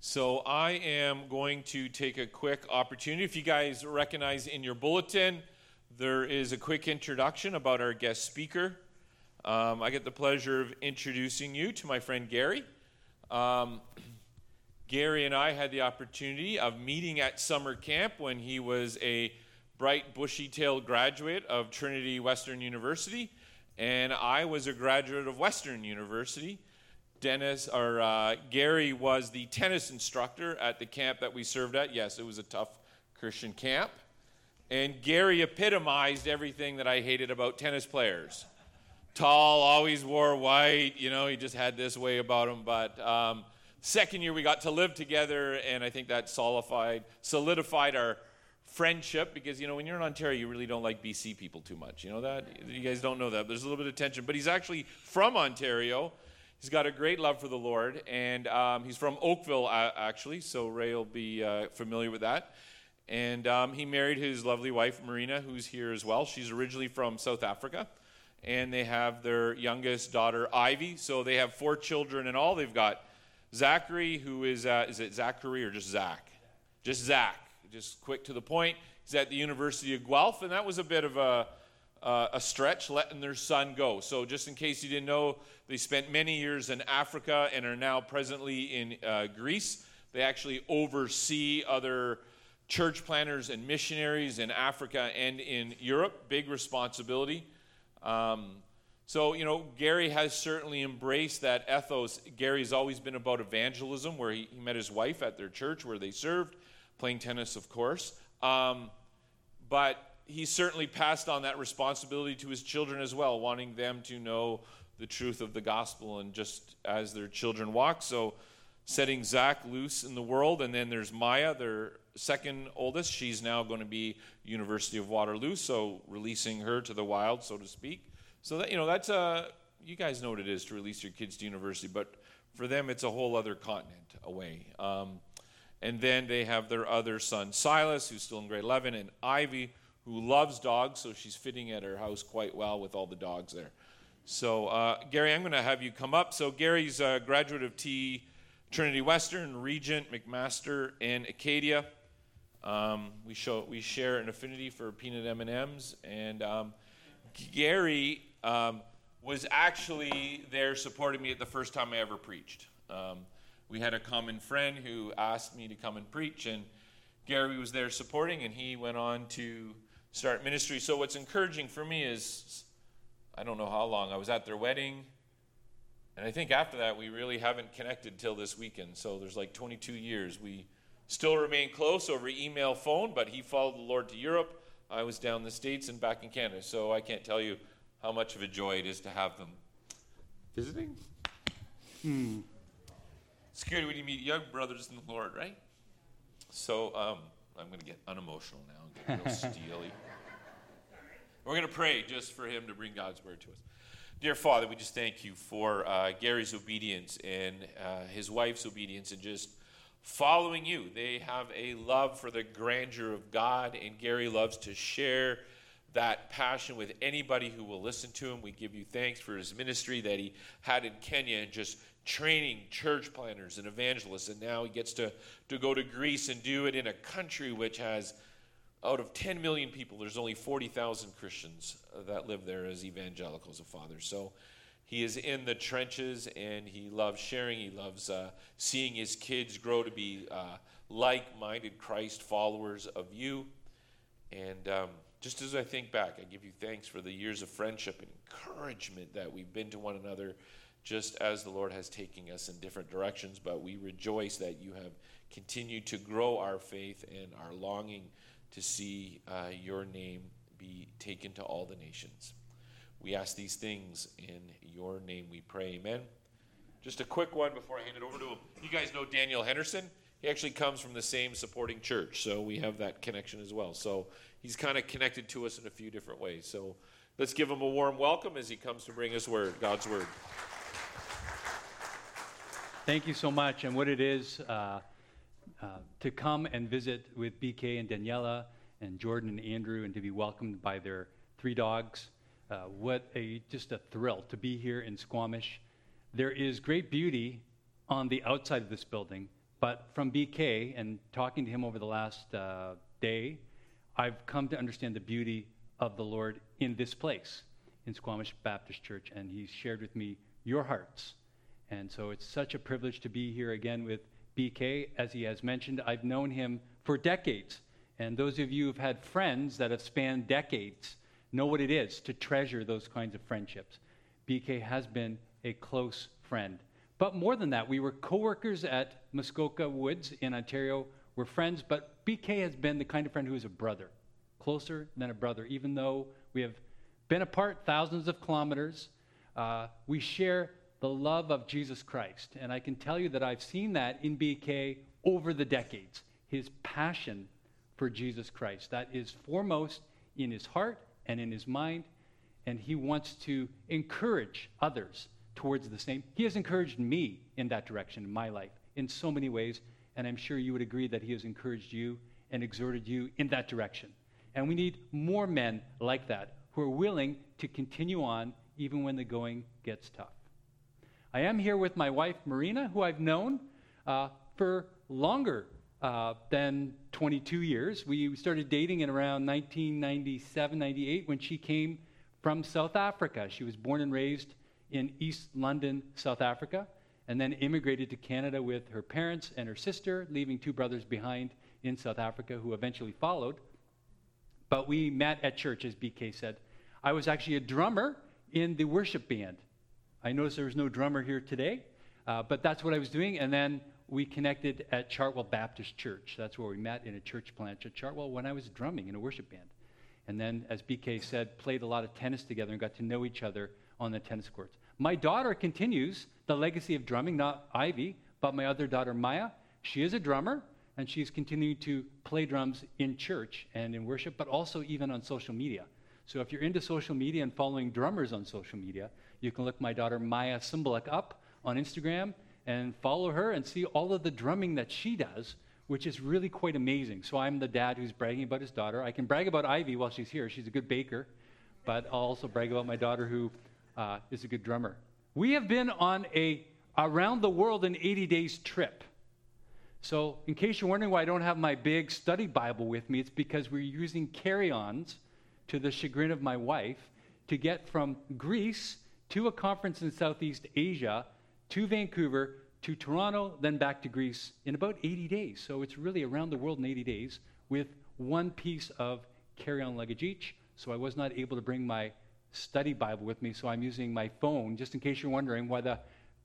So I am going to take a quick opportunity. If you guys recognize in your bulletin, there is a quick introduction about our guest speaker. Um, I get the pleasure of introducing you to my friend Gary. Um, Gary and I had the opportunity of meeting at summer camp when he was a bright, bushy tailed graduate of Trinity Western University, and I was a graduate of Western University. Dennis or uh, Gary was the tennis instructor at the camp that we served at. Yes, it was a tough Christian camp. And Gary epitomized everything that I hated about tennis players. Tall, always wore white, you know, he just had this way about him. But um, second year we got to live together, and I think that solidified, solidified our friendship because, you know, when you're in Ontario, you really don't like BC people too much. You know that? You guys don't know that. There's a little bit of tension. But he's actually from Ontario He's got a great love for the Lord, and um, he's from Oakville, uh, actually, so Ray will be uh, familiar with that. And um, he married his lovely wife, Marina, who's here as well. She's originally from South Africa, and they have their youngest daughter, Ivy. So they have four children in all. They've got Zachary, who is, uh, is it Zachary or just Zach? Just Zach, just quick to the point. He's at the University of Guelph, and that was a bit of a uh, a stretch letting their son go. So, just in case you didn't know, they spent many years in Africa and are now presently in uh, Greece. They actually oversee other church planters and missionaries in Africa and in Europe. Big responsibility. Um, so, you know, Gary has certainly embraced that ethos. Gary's always been about evangelism, where he, he met his wife at their church where they served, playing tennis, of course. Um, but he certainly passed on that responsibility to his children as well, wanting them to know the truth of the gospel and just as their children walk. So, setting Zach loose in the world, and then there's Maya, their second oldest. She's now going to be University of Waterloo, so releasing her to the wild, so to speak. So that you know, that's a you guys know what it is to release your kids to university, but for them, it's a whole other continent away. Um, and then they have their other son, Silas, who's still in grade 11, and Ivy, who loves dogs, so she's fitting at her house quite well with all the dogs there. So, uh, Gary, I'm going to have you come up. So, Gary's a graduate of T Trinity Western, Regent, McMaster, and Acadia. Um, we show we share an affinity for peanut M&Ms, and um, Gary um, was actually there supporting me at the first time I ever preached. Um, we had a common friend who asked me to come and preach, and Gary was there supporting, and he went on to start ministry. So, what's encouraging for me is I don't know how long. I was at their wedding. And I think after that, we really haven't connected till this weekend. So, there's like 22 years. We still remain close over email, phone, but he followed the Lord to Europe. I was down the States and back in Canada. So, I can't tell you how much of a joy it is to have them visiting. Hmm. It's good when you meet young brothers in the Lord, right? So, um, I'm going to get unemotional now and get real steely. We're going to pray just for him to bring God's word to us. Dear Father, we just thank you for uh, Gary's obedience and uh, his wife's obedience and just following you. They have a love for the grandeur of God, and Gary loves to share that passion with anybody who will listen to him. We give you thanks for his ministry that he had in Kenya and just training church planters and evangelists, and now he gets to, to go to Greece and do it in a country which has, out of 10 million people, there's only 40,000 Christians that live there as evangelicals of fathers. So he is in the trenches and he loves sharing. He loves uh, seeing his kids grow to be uh, like minded Christ followers of you. And um, just as I think back, I give you thanks for the years of friendship and encouragement that we've been to one another just as the Lord has taken us in different directions, but we rejoice that you have continued to grow our faith and our longing to see uh, your name be taken to all the nations. We ask these things in your name, we pray. Amen. Just a quick one before I hand it over to him. You guys know Daniel Henderson? He actually comes from the same supporting church, so we have that connection as well. So he's kind of connected to us in a few different ways. So let's give him a warm welcome as he comes to bring us word, God's word. Thank you so much. And what it is uh, uh, to come and visit with BK and Daniela and Jordan and Andrew and to be welcomed by their three dogs. Uh, what a just a thrill to be here in Squamish. There is great beauty on the outside of this building, But from BK and talking to him over the last uh, day, I've come to understand the beauty of the Lord in this place, in Squamish Baptist Church, and he's shared with me your hearts. And so it's such a privilege to be here again with BK. As he has mentioned, I've known him for decades. And those of you who've had friends that have spanned decades know what it is to treasure those kinds of friendships. BK has been a close friend. But more than that, we were coworkers at Muskoka Woods in Ontario. We're friends, but BK has been the kind of friend who is a brother, closer than a brother, even though we have been apart thousands of kilometers. Uh, we share the love of Jesus Christ. And I can tell you that I've seen that in BK over the decades. His passion for Jesus Christ. That is foremost in his heart and in his mind. And he wants to encourage others towards the same. He has encouraged me in that direction in my life in so many ways. And I'm sure you would agree that he has encouraged you and exhorted you in that direction. And we need more men like that who are willing to continue on even when the going gets tough. I am here with my wife, Marina, who I've known uh, for longer uh, than 22 years. We started dating in around 1997, 98 when she came from South Africa. She was born and raised in East London, South Africa, and then immigrated to Canada with her parents and her sister, leaving two brothers behind in South Africa who eventually followed. But we met at church, as BK said. I was actually a drummer in the worship band I noticed there was no drummer here today, uh, but that's what I was doing. And then we connected at Chartwell Baptist Church. That's where we met in a church plant at Chartwell when I was drumming in a worship band. And then, as BK said, played a lot of tennis together and got to know each other on the tennis courts. My daughter continues the legacy of drumming, not Ivy, but my other daughter, Maya. She is a drummer, and she's continuing to play drums in church and in worship, but also even on social media. So if you're into social media and following drummers on social media, you can look my daughter Maya Simbalek up on Instagram and follow her and see all of the drumming that she does, which is really quite amazing. So I'm the dad who's bragging about his daughter. I can brag about Ivy while she's here. She's a good baker. But I'll also brag about my daughter who uh, is a good drummer. We have been on a around the world in 80 days trip. So, in case you're wondering why I don't have my big study Bible with me, it's because we're using carry ons to the chagrin of my wife to get from Greece to a conference in Southeast Asia, to Vancouver, to Toronto, then back to Greece in about 80 days. So it's really around the world in 80 days with one piece of carry on luggage each. So I was not able to bring my study Bible with me, so I'm using my phone, just in case you're wondering why the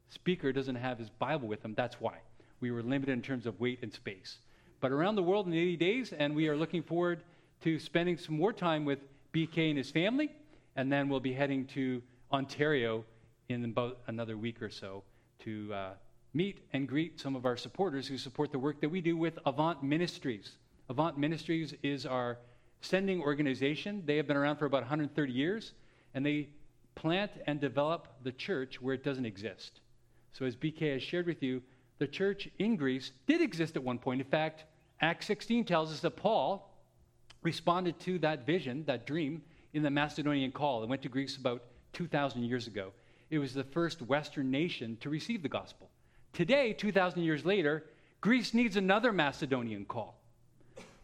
speaker doesn't have his Bible with him. That's why. We were limited in terms of weight and space. But around the world in 80 days, and we are looking forward to spending some more time with BK and his family, and then we'll be heading to Ontario in about another week or so to uh, meet and greet some of our supporters who support the work that we do with Avant Ministries. Avant Ministries is our sending organization. They have been around for about 130 years, and they plant and develop the church where it doesn't exist. So, as BK has shared with you, the church in Greece did exist at one point. In fact, Acts 16 tells us that Paul responded to that vision, that dream, in the Macedonian call and went to Greece about 2,000 years ago. It was the first Western nation to receive the gospel. Today, 2,000 years later, Greece needs another Macedonian call.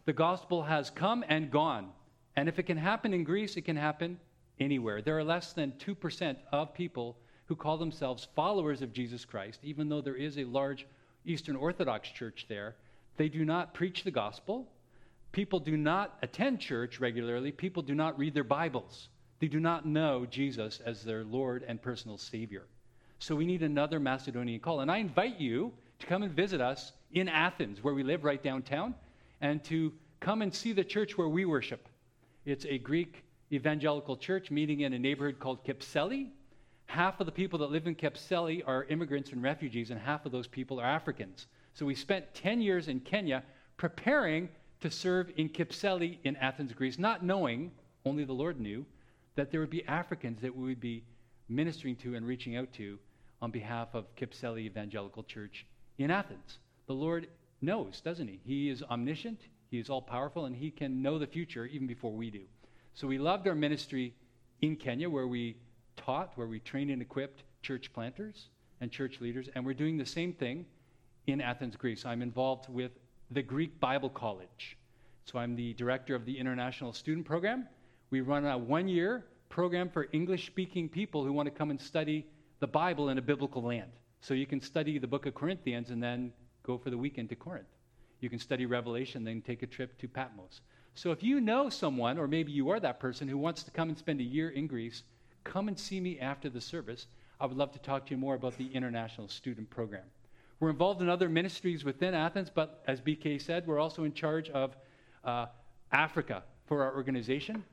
The gospel has come and gone. And if it can happen in Greece, it can happen anywhere. There are less than 2% of people who call themselves followers of Jesus Christ, even though there is a large Eastern Orthodox church there. They do not preach the gospel. People do not attend church regularly. People do not read their Bibles. They do not know Jesus as their Lord and personal Savior. So we need another Macedonian call. And I invite you to come and visit us in Athens, where we live right downtown, and to come and see the church where we worship. It's a Greek evangelical church meeting in a neighborhood called Kypseli. Half of the people that live in Kypseli are immigrants and refugees, and half of those people are Africans. So we spent 10 years in Kenya preparing to serve in Kypseli in Athens, Greece, not knowing, only the Lord knew, that there would be Africans that we would be ministering to and reaching out to on behalf of Kypseli Evangelical Church in Athens. The Lord knows, doesn't He? He is omniscient, He is all powerful, and He can know the future even before we do. So we loved our ministry in Kenya where we taught, where we trained and equipped church planters and church leaders, and we're doing the same thing in Athens, Greece. I'm involved with the Greek Bible College. So I'm the director of the International Student Program. We run a one year program for English speaking people who want to come and study the Bible in a biblical land. So you can study the book of Corinthians and then go for the weekend to Corinth. You can study Revelation, then take a trip to Patmos. So if you know someone, or maybe you are that person who wants to come and spend a year in Greece, come and see me after the service. I would love to talk to you more about the International Student Program. We're involved in other ministries within Athens, but as BK said, we're also in charge of uh, Africa for our organization,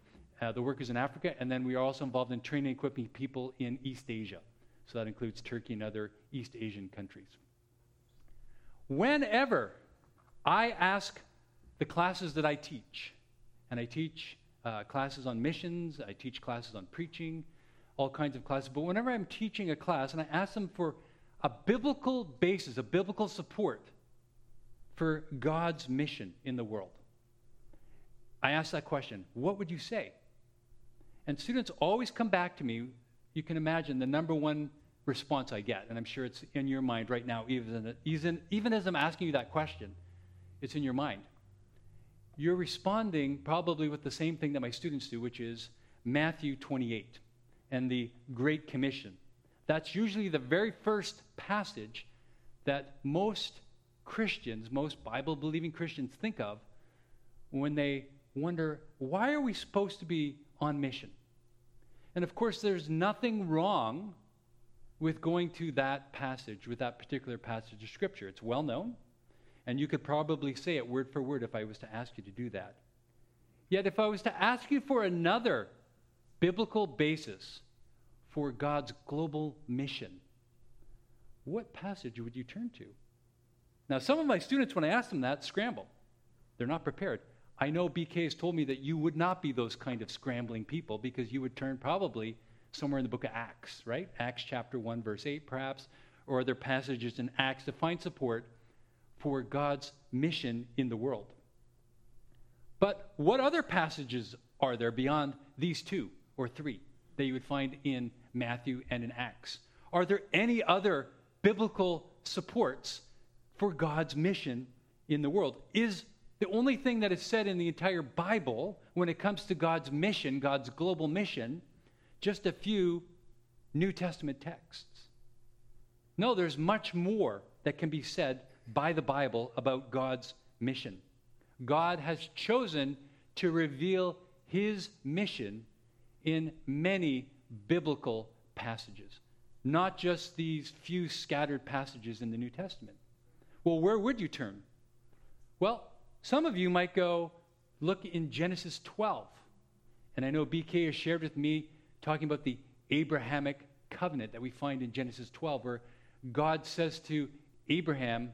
uh, the workers in Africa, and then we are also involved in training and equipping people in East Asia. So that includes Turkey and other East Asian countries. Whenever I ask the classes that I teach, and I teach uh, classes on missions, I teach classes on preaching, all kinds of classes, but whenever I'm teaching a class and I ask them for a biblical basis, a biblical support for God's mission in the world, I ask that question what would you say? And students always come back to me. You can imagine the number one response I get, and I'm sure it's in your mind right now, even, even, even as I'm asking you that question, it's in your mind. You're responding probably with the same thing that my students do, which is Matthew 28 and the Great Commission. That's usually the very first passage that most Christians, most Bible believing Christians, think of when they wonder why are we supposed to be on mission? And of course, there's nothing wrong with going to that passage, with that particular passage of Scripture. It's well known, and you could probably say it word for word if I was to ask you to do that. Yet, if I was to ask you for another biblical basis for God's global mission, what passage would you turn to? Now, some of my students, when I ask them that, scramble. They're not prepared. I know BK has told me that you would not be those kind of scrambling people because you would turn probably somewhere in the book of Acts, right? Acts chapter 1, verse 8, perhaps, or other passages in Acts to find support for God's mission in the world. But what other passages are there beyond these two or three that you would find in Matthew and in Acts? Are there any other biblical supports for God's mission in the world? Is the only thing that is said in the entire Bible when it comes to God's mission, God's global mission, just a few New Testament texts. No, there's much more that can be said by the Bible about God's mission. God has chosen to reveal his mission in many biblical passages, not just these few scattered passages in the New Testament. Well, where would you turn? Well, some of you might go look in Genesis 12. And I know BK has shared with me talking about the Abrahamic covenant that we find in Genesis 12, where God says to Abraham,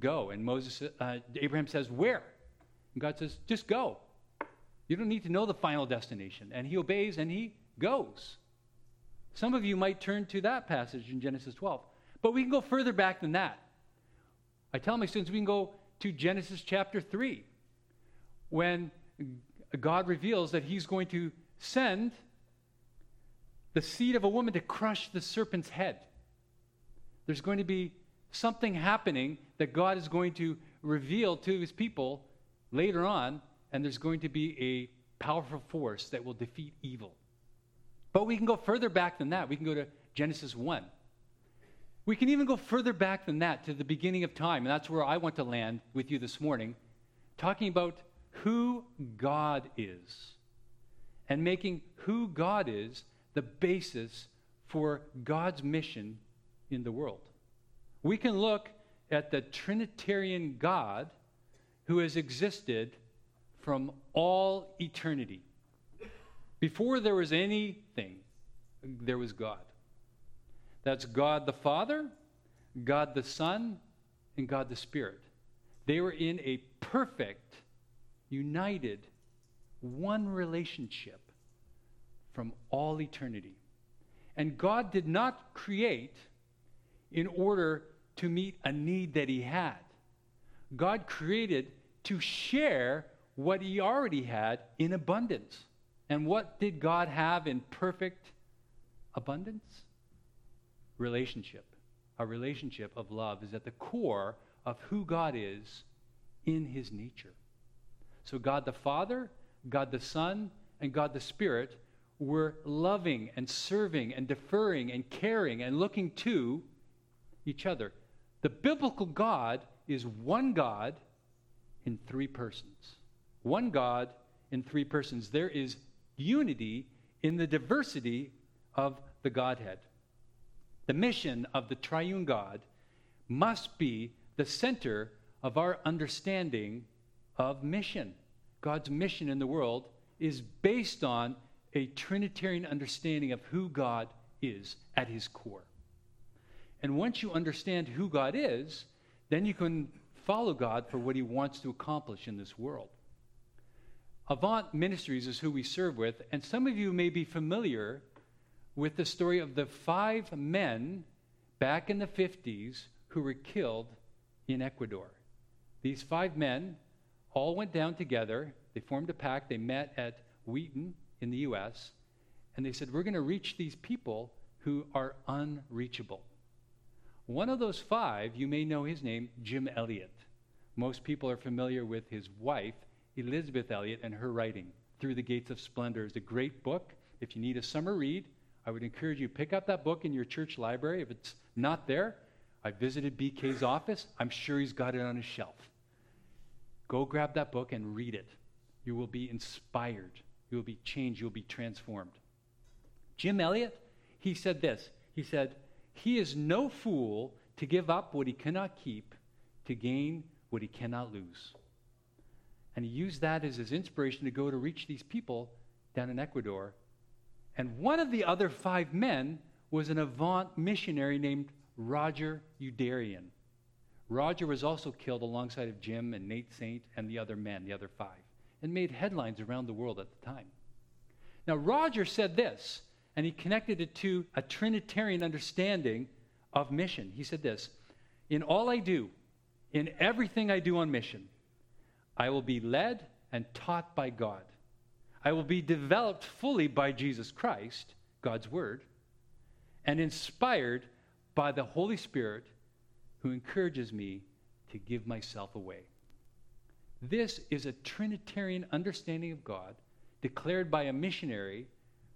Go. And Moses, uh, Abraham says, Where? And God says, Just go. You don't need to know the final destination. And he obeys and he goes. Some of you might turn to that passage in Genesis 12. But we can go further back than that. I tell my students we can go to Genesis chapter 3 when God reveals that he's going to send the seed of a woman to crush the serpent's head. There's going to be something happening that God is going to reveal to his people later on, and there's going to be a powerful force that will defeat evil. But we can go further back than that. We can go to Genesis 1. We can even go further back than that to the beginning of time, and that's where I want to land with you this morning, talking about who God is and making who God is the basis for God's mission in the world. We can look at the Trinitarian God who has existed from all eternity. Before there was anything, there was God. That's God the Father, God the Son, and God the Spirit. They were in a perfect, united, one relationship from all eternity. And God did not create in order to meet a need that He had. God created to share what He already had in abundance. And what did God have in perfect abundance? Relationship. A relationship of love is at the core of who God is in his nature. So, God the Father, God the Son, and God the Spirit were loving and serving and deferring and caring and looking to each other. The biblical God is one God in three persons. One God in three persons. There is unity in the diversity of the Godhead. The mission of the triune God must be the center of our understanding of mission. God's mission in the world is based on a Trinitarian understanding of who God is at his core. And once you understand who God is, then you can follow God for what he wants to accomplish in this world. Avant Ministries is who we serve with, and some of you may be familiar with the story of the five men back in the 50s who were killed in Ecuador. These five men all went down together. They formed a pact. They met at Wheaton in the U.S., and they said, We're going to reach these people who are unreachable. One of those five, you may know his name, Jim Elliot. Most people are familiar with his wife, Elizabeth Elliot, and her writing, Through the Gates of Splendor. is a great book. If you need a summer read, I would encourage you pick up that book in your church library. If it's not there, I visited BK's office. I'm sure he's got it on his shelf. Go grab that book and read it. You will be inspired. You will be changed. You will be transformed. Jim Elliot, he said this. He said, He is no fool to give up what he cannot keep to gain what he cannot lose. And he used that as his inspiration to go to reach these people down in Ecuador. And one of the other five men was an Avant missionary named Roger Youderian. Roger was also killed alongside of Jim and Nate Saint and the other men, the other five, and made headlines around the world at the time. Now, Roger said this, and he connected it to a Trinitarian understanding of mission. He said this In all I do, in everything I do on mission, I will be led and taught by God. I will be developed fully by Jesus Christ, God's Word, and inspired by the Holy Spirit who encourages me to give myself away. This is a Trinitarian understanding of God declared by a missionary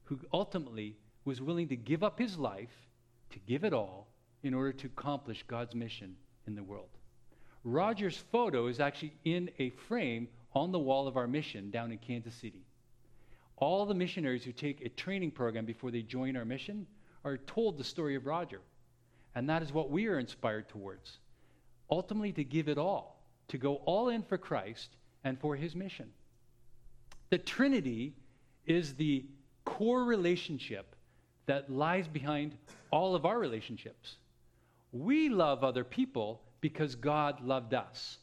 who ultimately was willing to give up his life, to give it all, in order to accomplish God's mission in the world. Roger's photo is actually in a frame on the wall of our mission down in Kansas City. All the missionaries who take a training program before they join our mission are told the story of Roger. And that is what we are inspired towards. Ultimately, to give it all, to go all in for Christ and for his mission. The Trinity is the core relationship that lies behind all of our relationships. We love other people because God loved us.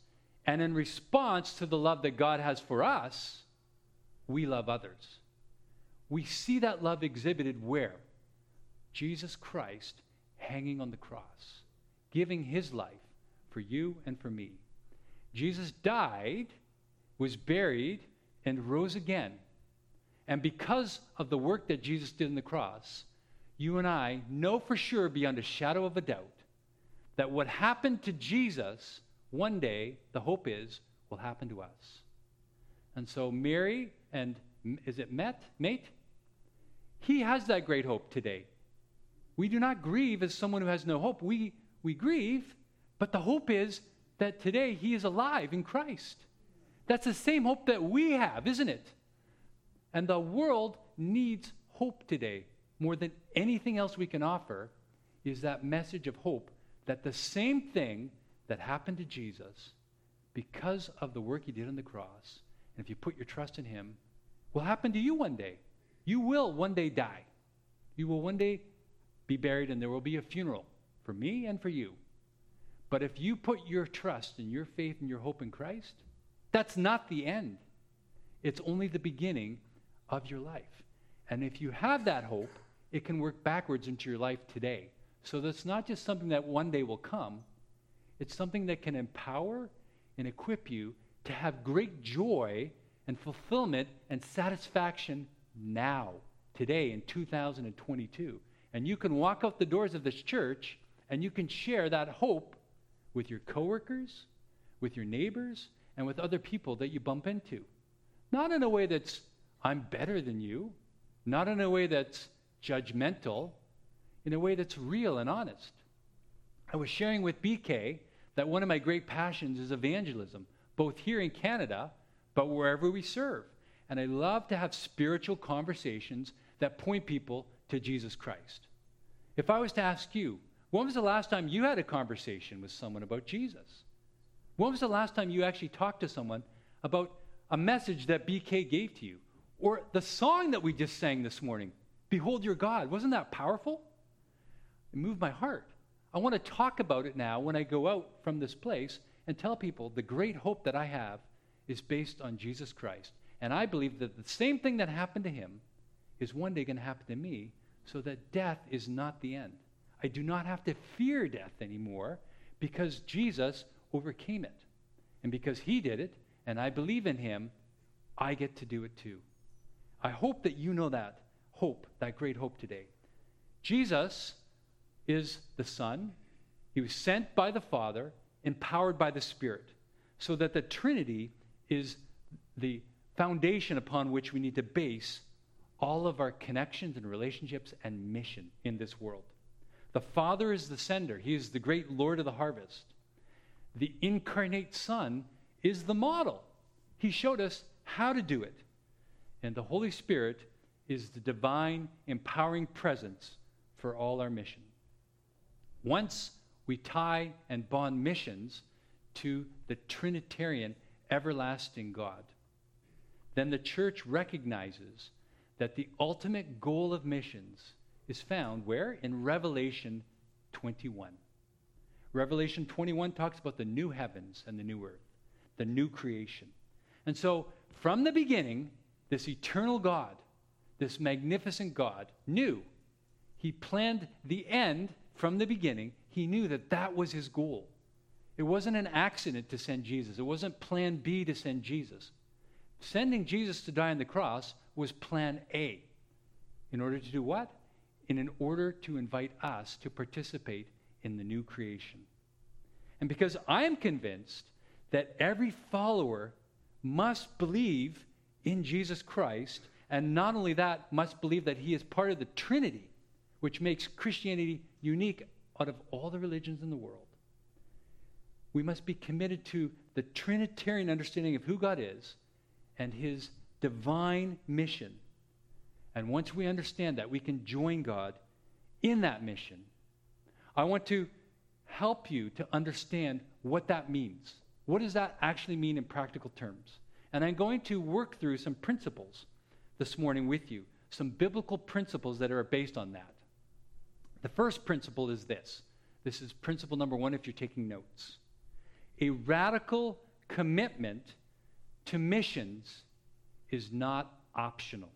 And in response to the love that God has for us, we love others. We see that love exhibited where? Jesus Christ hanging on the cross, giving his life for you and for me. Jesus died, was buried, and rose again. And because of the work that Jesus did on the cross, you and I know for sure, beyond a shadow of a doubt, that what happened to Jesus one day, the hope is, will happen to us. And so Mary and is it Met? Mate? He has that great hope today. We do not grieve as someone who has no hope. We, we grieve, but the hope is that today he is alive in Christ. That's the same hope that we have, isn't it? And the world needs hope today more than anything else we can offer is that message of hope that the same thing that happened to Jesus because of the work he did on the cross, and if you put your trust in him, will happen to you one day. You will one day die. You will one day be buried, and there will be a funeral for me and for you. But if you put your trust and your faith and your hope in Christ, that's not the end. It's only the beginning of your life. And if you have that hope, it can work backwards into your life today. So that's not just something that one day will come, it's something that can empower and equip you to have great joy and fulfillment and satisfaction now, today, in 2022. And you can walk out the doors of this church and you can share that hope with your coworkers, with your neighbors, and with other people that you bump into. Not in a way that's, I'm better than you, not in a way that's judgmental, in a way that's real and honest. I was sharing with BK that one of my great passions is evangelism, both here in Canada, but wherever we serve. And I love to have spiritual conversations that point people to Jesus Christ. If I was to ask you, when was the last time you had a conversation with someone about Jesus? When was the last time you actually talked to someone about a message that BK gave to you? Or the song that we just sang this morning, Behold Your God. Wasn't that powerful? It moved my heart. I want to talk about it now when I go out from this place and tell people the great hope that I have is based on Jesus Christ. And I believe that the same thing that happened to him is one day going to happen to me so that death is not the end. I do not have to fear death anymore because Jesus overcame it. And because he did it, and I believe in him, I get to do it too. I hope that you know that hope, that great hope today. Jesus is the Son. He was sent by the Father, empowered by the Spirit, so that the Trinity is the foundation upon which we need to base all of our connections and relationships and mission in this world. The Father is the sender, He is the great Lord of the harvest. The incarnate Son is the model. He showed us how to do it. And the Holy Spirit is the divine, empowering presence for all our mission. Once we tie and bond missions to the Trinitarian, everlasting God, then the church recognizes that the ultimate goal of missions is found where? In Revelation 21. Revelation 21 talks about the new heavens and the new earth, the new creation. And so, from the beginning, this eternal God, this magnificent God, knew. He planned the end from the beginning. He knew that that was his goal. It wasn't an accident to send Jesus, it wasn't plan B to send Jesus. Sending Jesus to die on the cross was plan A. In order to do what? In order to invite us to participate in the new creation. And because I am convinced that every follower must believe in Jesus Christ, and not only that, must believe that he is part of the Trinity, which makes Christianity unique out of all the religions in the world. We must be committed to the Trinitarian understanding of who God is and his divine mission. And once we understand that, we can join God in that mission. I want to help you to understand what that means. What does that actually mean in practical terms? And I'm going to work through some principles this morning with you, some biblical principles that are based on that. The first principle is this this is principle number one if you're taking notes. A radical commitment to missions is not optional.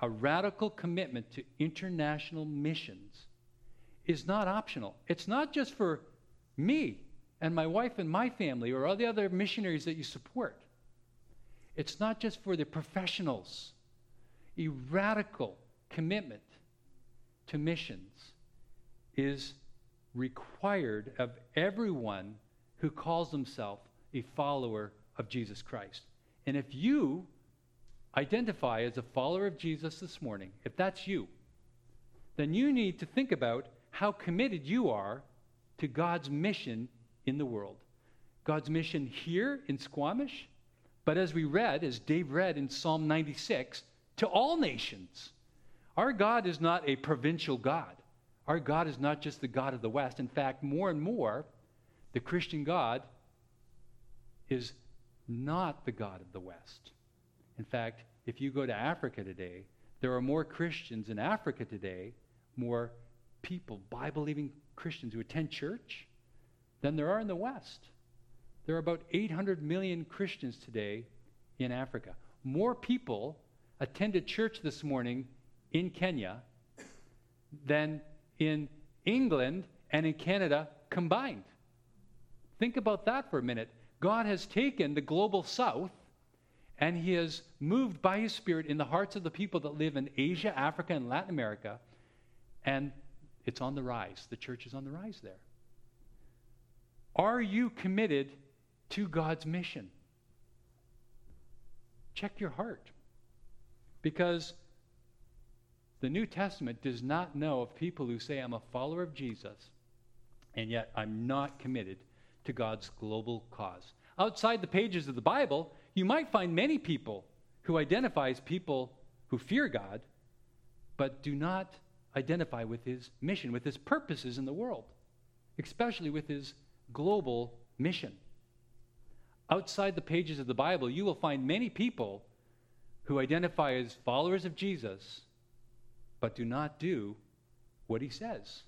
A radical commitment to international missions is not optional. It's not just for me and my wife and my family or all the other missionaries that you support. It's not just for the professionals. A radical commitment to missions is required of everyone who calls himself a follower of Jesus Christ. And if you identify as a follower of Jesus this morning, if that's you, then you need to think about how committed you are to God's mission in the world. God's mission here in Squamish, but as we read, as Dave read in Psalm 96, to all nations. Our God is not a provincial God. Our God is not just the God of the West. In fact, more and more, the Christian God is not the God of the West. In fact, if you go to Africa today, there are more Christians in Africa today, more people, Bible believing Christians who attend church, than there are in the West. There are about 800 million Christians today in Africa. More people attended church this morning in Kenya than in England and in Canada combined. Think about that for a minute. God has taken the global south and he has moved by his spirit in the hearts of the people that live in Asia, Africa, and Latin America, and it's on the rise. The church is on the rise there. Are you committed to God's mission? Check your heart. Because the New Testament does not know of people who say, I'm a follower of Jesus, and yet I'm not committed to God's global cause. Outside the pages of the Bible, you might find many people who identify as people who fear God, but do not identify with his mission, with his purposes in the world, especially with his global mission. Outside the pages of the Bible, you will find many people who identify as followers of Jesus, but do not do what he says.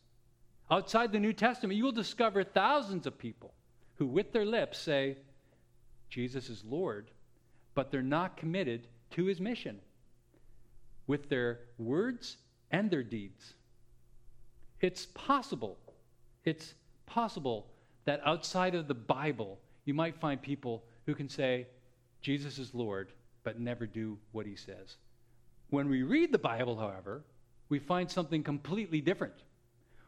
Outside the New Testament, you will discover thousands of people who, with their lips, say, Jesus is Lord, but they're not committed to his mission with their words and their deeds. It's possible, it's possible that outside of the Bible, you might find people who can say, Jesus is Lord, but never do what he says. When we read the Bible, however, we find something completely different.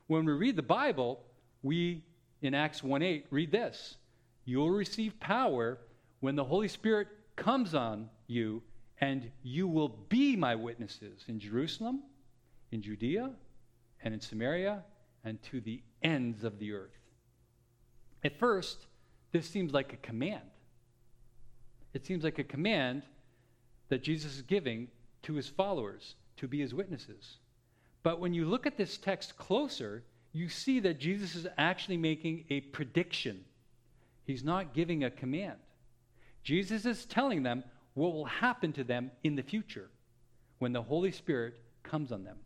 When we read the Bible, we, in Acts 1 8, read this You'll receive power when the Holy Spirit comes on you, and you will be my witnesses in Jerusalem, in Judea, and in Samaria, and to the ends of the earth. At first, this seems like a command. It seems like a command that Jesus is giving to his followers to be his witnesses. But when you look at this text closer, you see that Jesus is actually making a prediction. He's not giving a command. Jesus is telling them what will happen to them in the future when the Holy Spirit comes on them.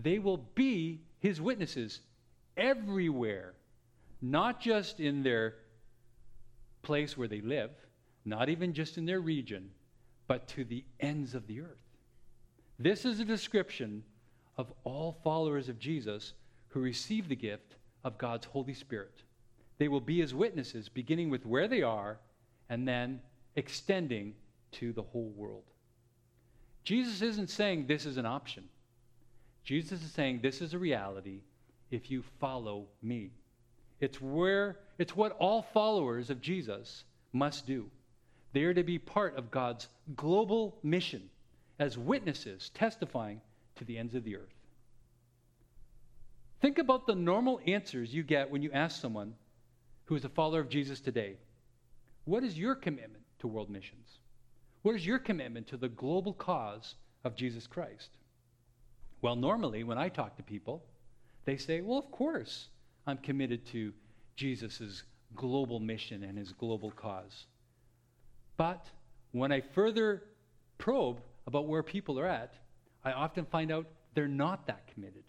They will be his witnesses everywhere, not just in their place where they live, not even just in their region, but to the ends of the earth. This is a description of all followers of Jesus who receive the gift of God's Holy Spirit. They will be his witnesses, beginning with where they are and then extending to the whole world. Jesus isn't saying this is an option. Jesus is saying this is a reality if you follow me. It's where it's what all followers of Jesus must do. They are to be part of God's global mission as witnesses testifying to the ends of the earth. Think about the normal answers you get when you ask someone who is a follower of Jesus today, What is your commitment to world missions? What is your commitment to the global cause of Jesus Christ? Well, normally when I talk to people, they say, Well, of course, I'm committed to Jesus' global mission and his global cause. But when I further probe about where people are at, I often find out they're not that committed.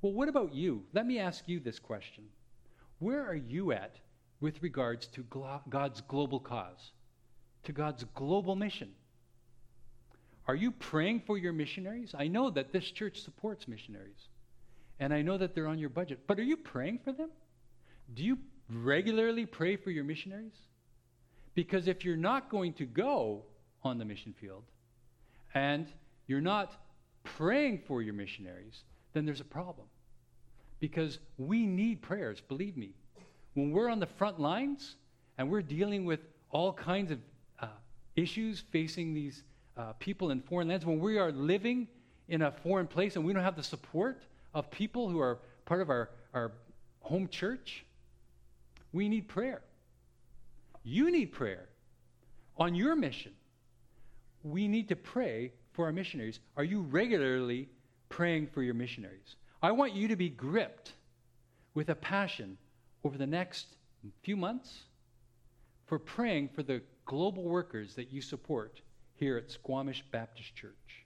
Well, what about you? Let me ask you this question Where are you at with regards to God's global cause, to God's global mission? Are you praying for your missionaries? I know that this church supports missionaries, and I know that they're on your budget, but are you praying for them? Do you regularly pray for your missionaries? Because if you're not going to go on the mission field and you're not praying for your missionaries, then there's a problem. Because we need prayers, believe me. When we're on the front lines and we're dealing with all kinds of uh, issues facing these uh, people in foreign lands, when we are living in a foreign place and we don't have the support of people who are part of our, our home church, we need prayer. You need prayer on your mission. We need to pray for our missionaries. Are you regularly praying for your missionaries? I want you to be gripped with a passion over the next few months for praying for the global workers that you support here at Squamish Baptist Church.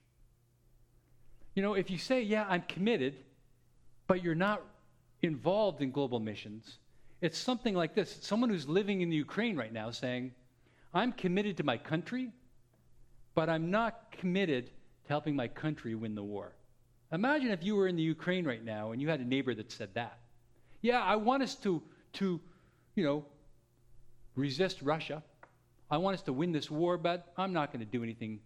You know, if you say, yeah, I'm committed, but you're not involved in global missions, it's something like this someone who's living in Ukraine right now saying, I'm committed to my country, but I'm not committed to helping my country win the war. Imagine if you were in the Ukraine right now and you had a neighbor that said that. Yeah, I want us to, to you know, resist Russia, I want us to win this war, but I'm not going to do anything.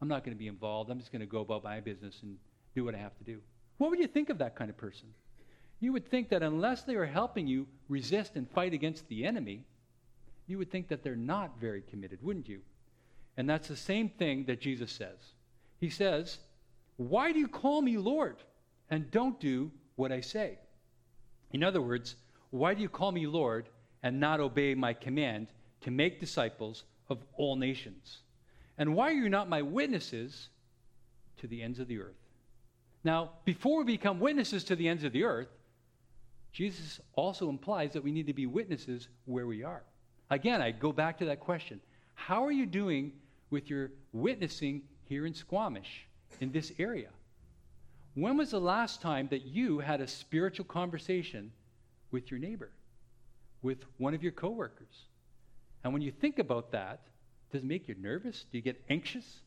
I'm not going to be involved. I'm just going to go about my business and do what I have to do. What would you think of that kind of person? you would think that unless they are helping you resist and fight against the enemy, you would think that they're not very committed, wouldn't you? And that's the same thing that Jesus says. He says, Why do you call me Lord and don't do what I say? In other words, why do you call me Lord and not obey my command to make disciples of all nations? And why are you not my witnesses to the ends of the earth? Now, before we become witnesses to the ends of the earth, Jesus also implies that we need to be witnesses where we are. Again, I go back to that question How are you doing with your witnessing here in Squamish, in this area? When was the last time that you had a spiritual conversation with your neighbor, with one of your coworkers? And when you think about that, does it make you nervous? Do you get anxious?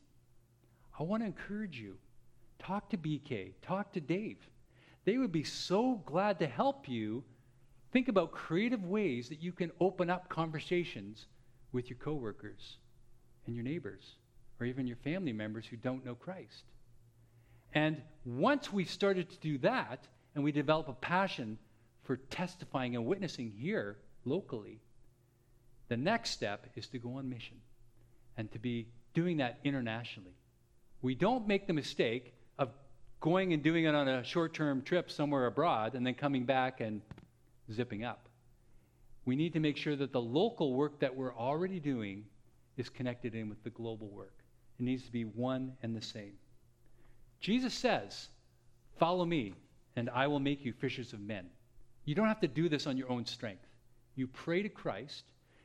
I want to encourage you. Talk to BK, talk to Dave. They would be so glad to help you think about creative ways that you can open up conversations with your coworkers and your neighbors or even your family members who don't know Christ. And once we've started to do that and we develop a passion for testifying and witnessing here locally, the next step is to go on mission and to be doing that internationally. We don't make the mistake of going and doing it on a short term trip somewhere abroad and then coming back and zipping up. We need to make sure that the local work that we're already doing is connected in with the global work. It needs to be one and the same. Jesus says, Follow me, and I will make you fishers of men. You don't have to do this on your own strength. You pray to Christ,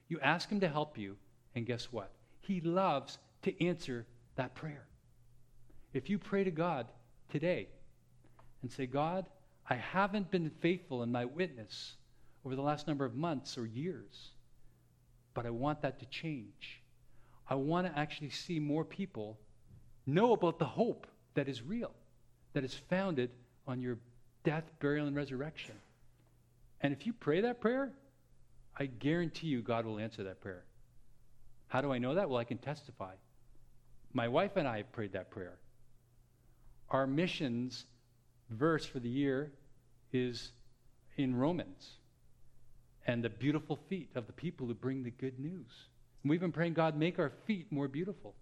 you ask Him to help you, and guess what? He loves to answer that prayer. If you pray to God today and say, God, I haven't been faithful in my witness over the last number of months or years, but I want that to change. I want to actually see more people know about the hope that is real, that is founded on your death, burial, and resurrection. And if you pray that prayer, I guarantee you God will answer that prayer. How do I know that? Well, I can testify. My wife and I prayed that prayer. Our missions verse for the year is in Romans and the beautiful feet of the people who bring the good news. And we've been praying, God, make our feet more beautiful.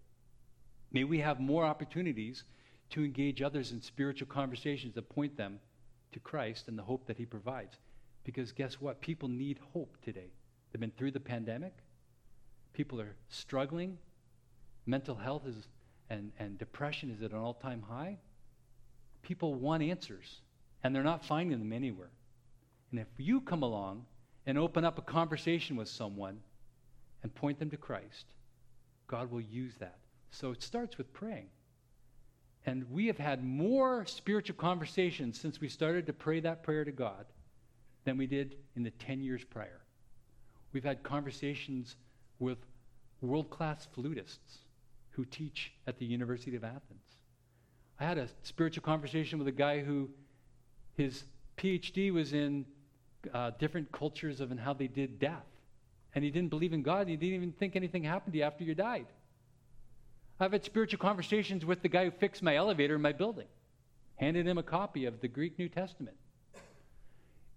May we have more opportunities to engage others in spiritual conversations that point them to Christ and the hope that He provides. Because guess what? People need hope today. They've been through the pandemic, people are struggling, mental health is, and, and depression is at an all time high. People want answers, and they're not finding them anywhere. And if you come along and open up a conversation with someone and point them to Christ, God will use that. So it starts with praying. And we have had more spiritual conversations since we started to pray that prayer to God than we did in the 10 years prior. We've had conversations with world class flutists who teach at the University of Athens. I had a spiritual conversation with a guy who his PhD was in uh, different cultures of and how they did death. And he didn't believe in God. He didn't even think anything happened to you after you died. I've had spiritual conversations with the guy who fixed my elevator in my building, handed him a copy of the Greek New Testament.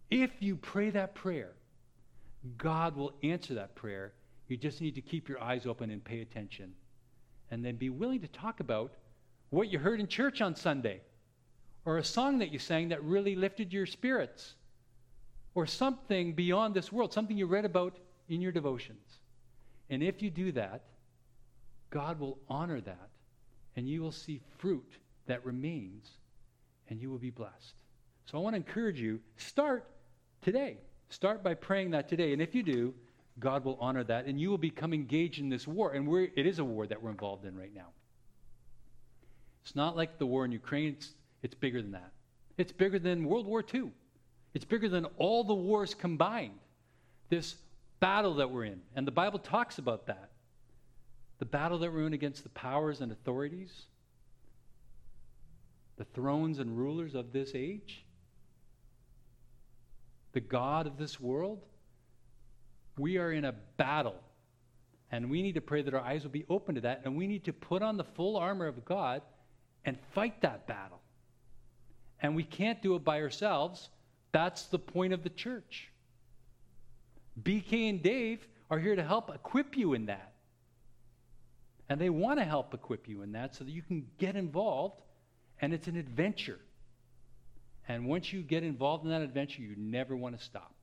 If you pray that prayer, God will answer that prayer. You just need to keep your eyes open and pay attention. And then be willing to talk about what you heard in church on Sunday, or a song that you sang that really lifted your spirits, or something beyond this world, something you read about in your devotions. And if you do that, God will honor that, and you will see fruit that remains, and you will be blessed. So I want to encourage you start today. Start by praying that today. And if you do, God will honor that, and you will become engaged in this war. And it is a war that we're involved in right now. It's not like the war in Ukraine, it's, it's bigger than that. It's bigger than World War II. It's bigger than all the wars combined. This battle that we're in. And the Bible talks about that. The battle that we're in against the powers and authorities, the thrones and rulers of this age, the God of this world. We are in a battle. And we need to pray that our eyes will be open to that. And we need to put on the full armor of God and fight that battle. And we can't do it by ourselves. That's the point of the church. BK and Dave are here to help equip you in that. And they want to help equip you in that so that you can get involved and it's an adventure. And once you get involved in that adventure, you never want to stop.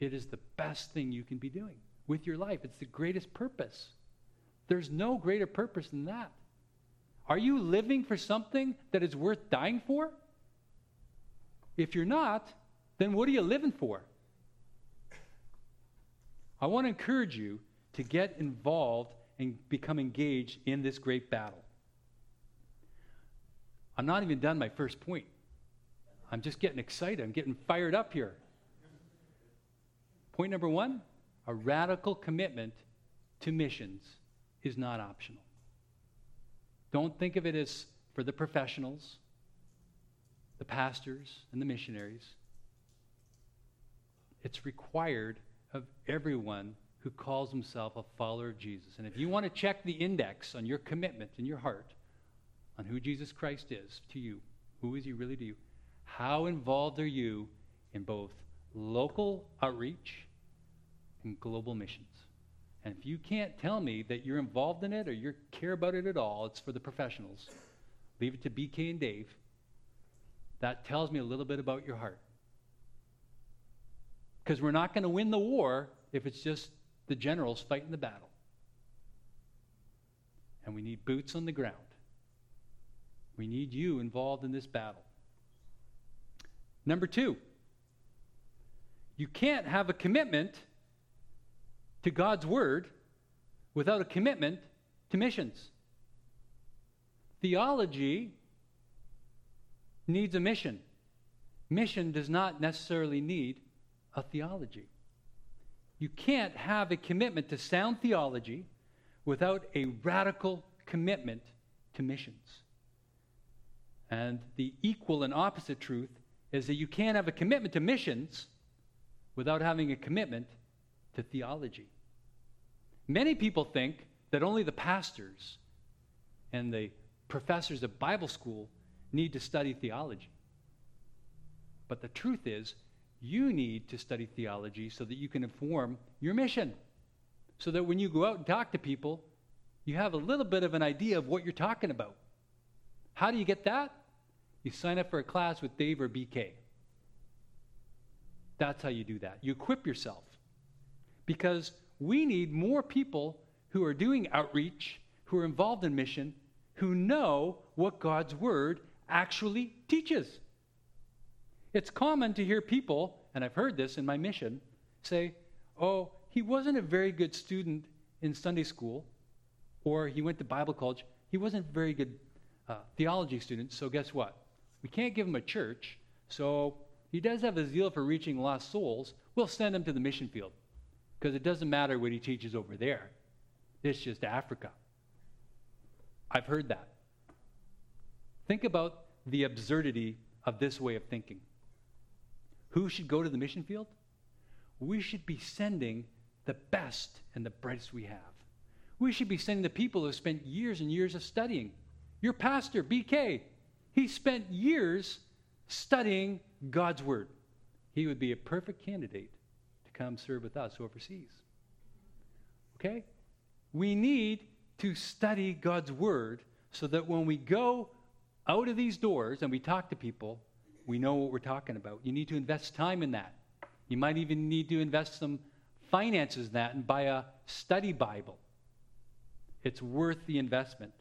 It is the best thing you can be doing with your life. It's the greatest purpose. There's no greater purpose than that. Are you living for something that is worth dying for? If you're not, then what are you living for? I want to encourage you to get involved and become engaged in this great battle. I'm not even done my first point. I'm just getting excited. I'm getting fired up here. Point number one a radical commitment to missions is not optional. Don't think of it as for the professionals, the pastors, and the missionaries. It's required of everyone who calls himself a follower of Jesus. And if you want to check the index on your commitment in your heart on who Jesus Christ is to you, who is he really to you? How involved are you in both local outreach and global missions? And if you can't tell me that you're involved in it or you care about it at all, it's for the professionals. Leave it to BK and Dave. That tells me a little bit about your heart. Because we're not going to win the war if it's just the generals fighting the battle. And we need boots on the ground. We need you involved in this battle. Number two, you can't have a commitment to God's Word without a commitment to missions. Theology needs a mission. Mission does not necessarily need a theology. You can't have a commitment to sound theology without a radical commitment to missions. And the equal and opposite truth is that you can't have a commitment to missions without having a commitment to theology. Many people think that only the pastors and the professors of Bible school need to study theology. But the truth is, you need to study theology so that you can inform your mission. So that when you go out and talk to people, you have a little bit of an idea of what you're talking about. How do you get that? You sign up for a class with Dave or BK. That's how you do that. You equip yourself. Because we need more people who are doing outreach, who are involved in mission, who know what God's Word actually teaches. It's common to hear people, and I've heard this in my mission, say, Oh, he wasn't a very good student in Sunday school, or he went to Bible college. He wasn't a very good uh, theology student, so guess what? We can't give him a church, so he does have a zeal for reaching lost souls. We'll send him to the mission field because it doesn't matter what he teaches over there. It's just Africa. I've heard that. Think about the absurdity of this way of thinking. Who should go to the mission field? We should be sending the best and the brightest we have. We should be sending the people who have spent years and years of studying. Your pastor, BK, he spent years studying God's Word. He would be a perfect candidate to come serve with us overseas. Okay? We need to study God's Word so that when we go out of these doors and we talk to people, we know what we're talking about. You need to invest time in that. You might even need to invest some finances in that and buy a study Bible. It's worth the investment.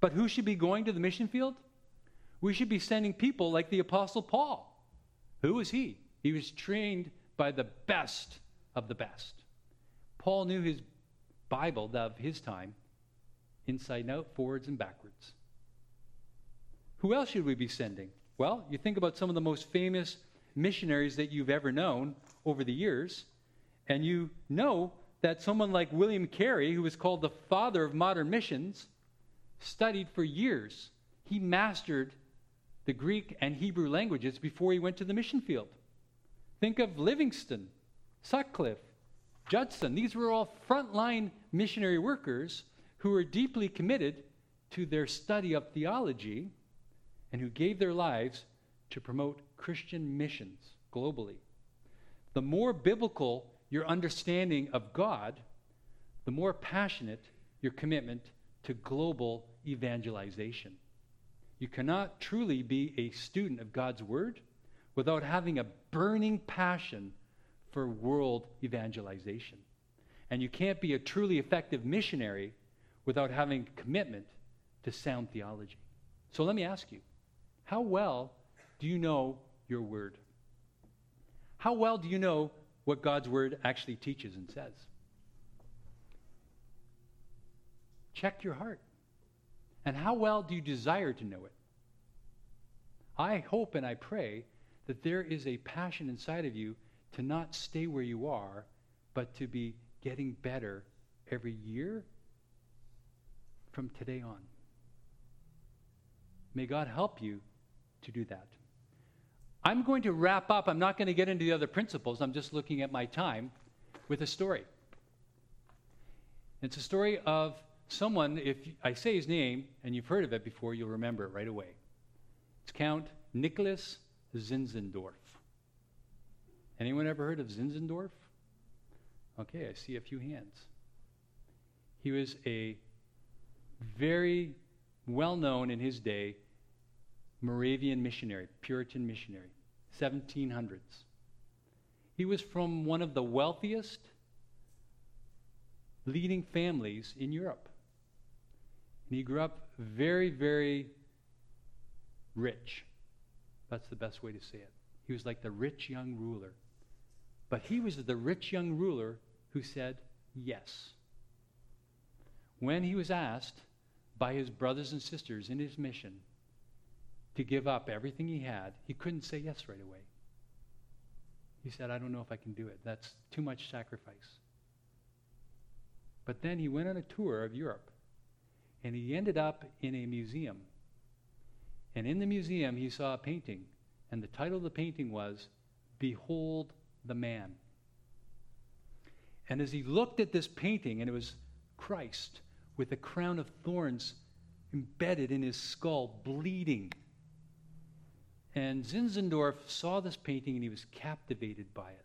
But who should be going to the mission field? We should be sending people like the Apostle Paul. Who was he? He was trained by the best of the best. Paul knew his Bible of his time inside and out, forwards and backwards. Who else should we be sending? Well, you think about some of the most famous missionaries that you've ever known over the years, and you know that someone like William Carey, who was called the father of modern missions, studied for years. He mastered the Greek and Hebrew languages before he went to the mission field. Think of Livingstone, Sutcliffe, Judson. These were all frontline missionary workers who were deeply committed to their study of theology and who gave their lives to promote Christian missions globally. The more biblical your understanding of God, the more passionate your commitment to global evangelization. You cannot truly be a student of God's Word without having a burning passion for world evangelization. And you can't be a truly effective missionary without having commitment to sound theology. So let me ask you how well do you know your Word? How well do you know what God's Word actually teaches and says? Check your heart. And how well do you desire to know it? I hope and I pray that there is a passion inside of you to not stay where you are, but to be getting better every year from today on. May God help you to do that. I'm going to wrap up. I'm not going to get into the other principles. I'm just looking at my time with a story. It's a story of someone, if I say his name and you've heard of it before, you'll remember it right away. It's Count Nicholas Zinzendorf. Anyone ever heard of Zinzendorf? Okay, I see a few hands. He was a very well known in his day Moravian missionary, Puritan missionary, 1700s. He was from one of the wealthiest leading families in Europe. And he grew up very, very rich. That's the best way to say it. He was like the rich young ruler. But he was the rich young ruler who said yes. When he was asked by his brothers and sisters in his mission to give up everything he had, he couldn't say yes right away. He said, I don't know if I can do it. That's too much sacrifice. But then he went on a tour of Europe and he ended up in a museum. And in the museum, he saw a painting, and the title of the painting was Behold the Man. And as he looked at this painting, and it was Christ with a crown of thorns embedded in his skull, bleeding. And Zinzendorf saw this painting and he was captivated by it.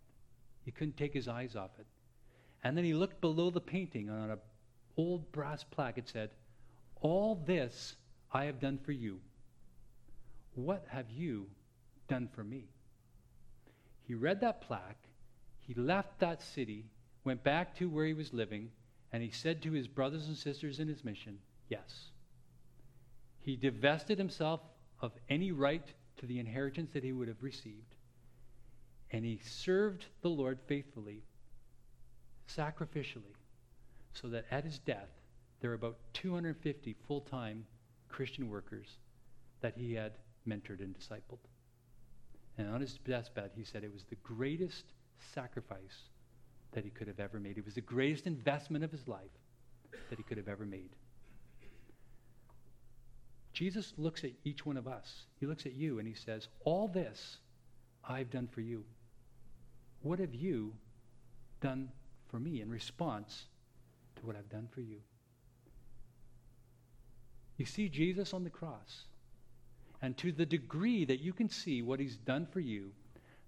He couldn't take his eyes off it. And then he looked below the painting on an old brass plaque. It said, All this I have done for you. What have you done for me? He read that plaque. He left that city, went back to where he was living, and he said to his brothers and sisters in his mission, Yes. He divested himself of any right to the inheritance that he would have received, and he served the Lord faithfully sacrificially, so that at his death, there were about 250 full time Christian workers that he had mentored and discipled. And on his deathbed, he said it was the greatest sacrifice that he could have ever made. It was the greatest investment of his life that he could have ever made. Jesus looks at each one of us. He looks at you and he says, All this I've done for you. What have you done for me in response to what I've done for you. You see Jesus on the cross. And to the degree that you can see what he's done for you,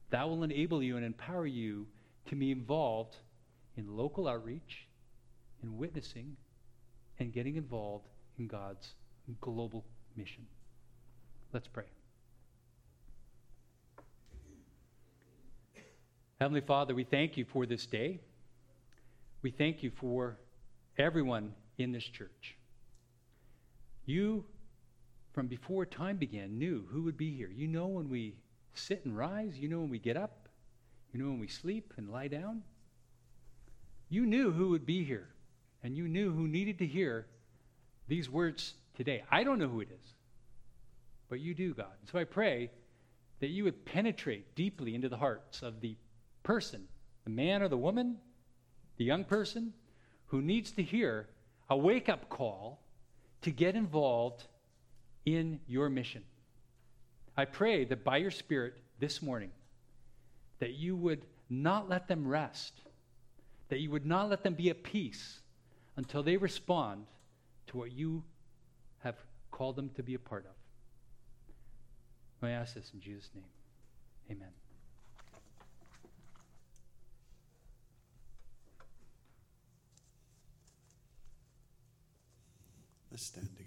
that will enable you and empower you to be involved in local outreach, in witnessing, and getting involved in God's global mission. Let's pray. Heavenly Father, we thank you for this day. We thank you for everyone in this church. You, from before time began, knew who would be here. You know when we sit and rise, you know when we get up, you know when we sleep and lie down. You knew who would be here, and you knew who needed to hear these words today. I don't know who it is, but you do, God. So I pray that you would penetrate deeply into the hearts of the person, the man or the woman, the young person who needs to hear a wake up call to get involved in your mission. I pray that by your Spirit this morning, that you would not let them rest, that you would not let them be at peace until they respond to what you called them to be a part of. May I ask this in Jesus' name. Amen. Let's stand.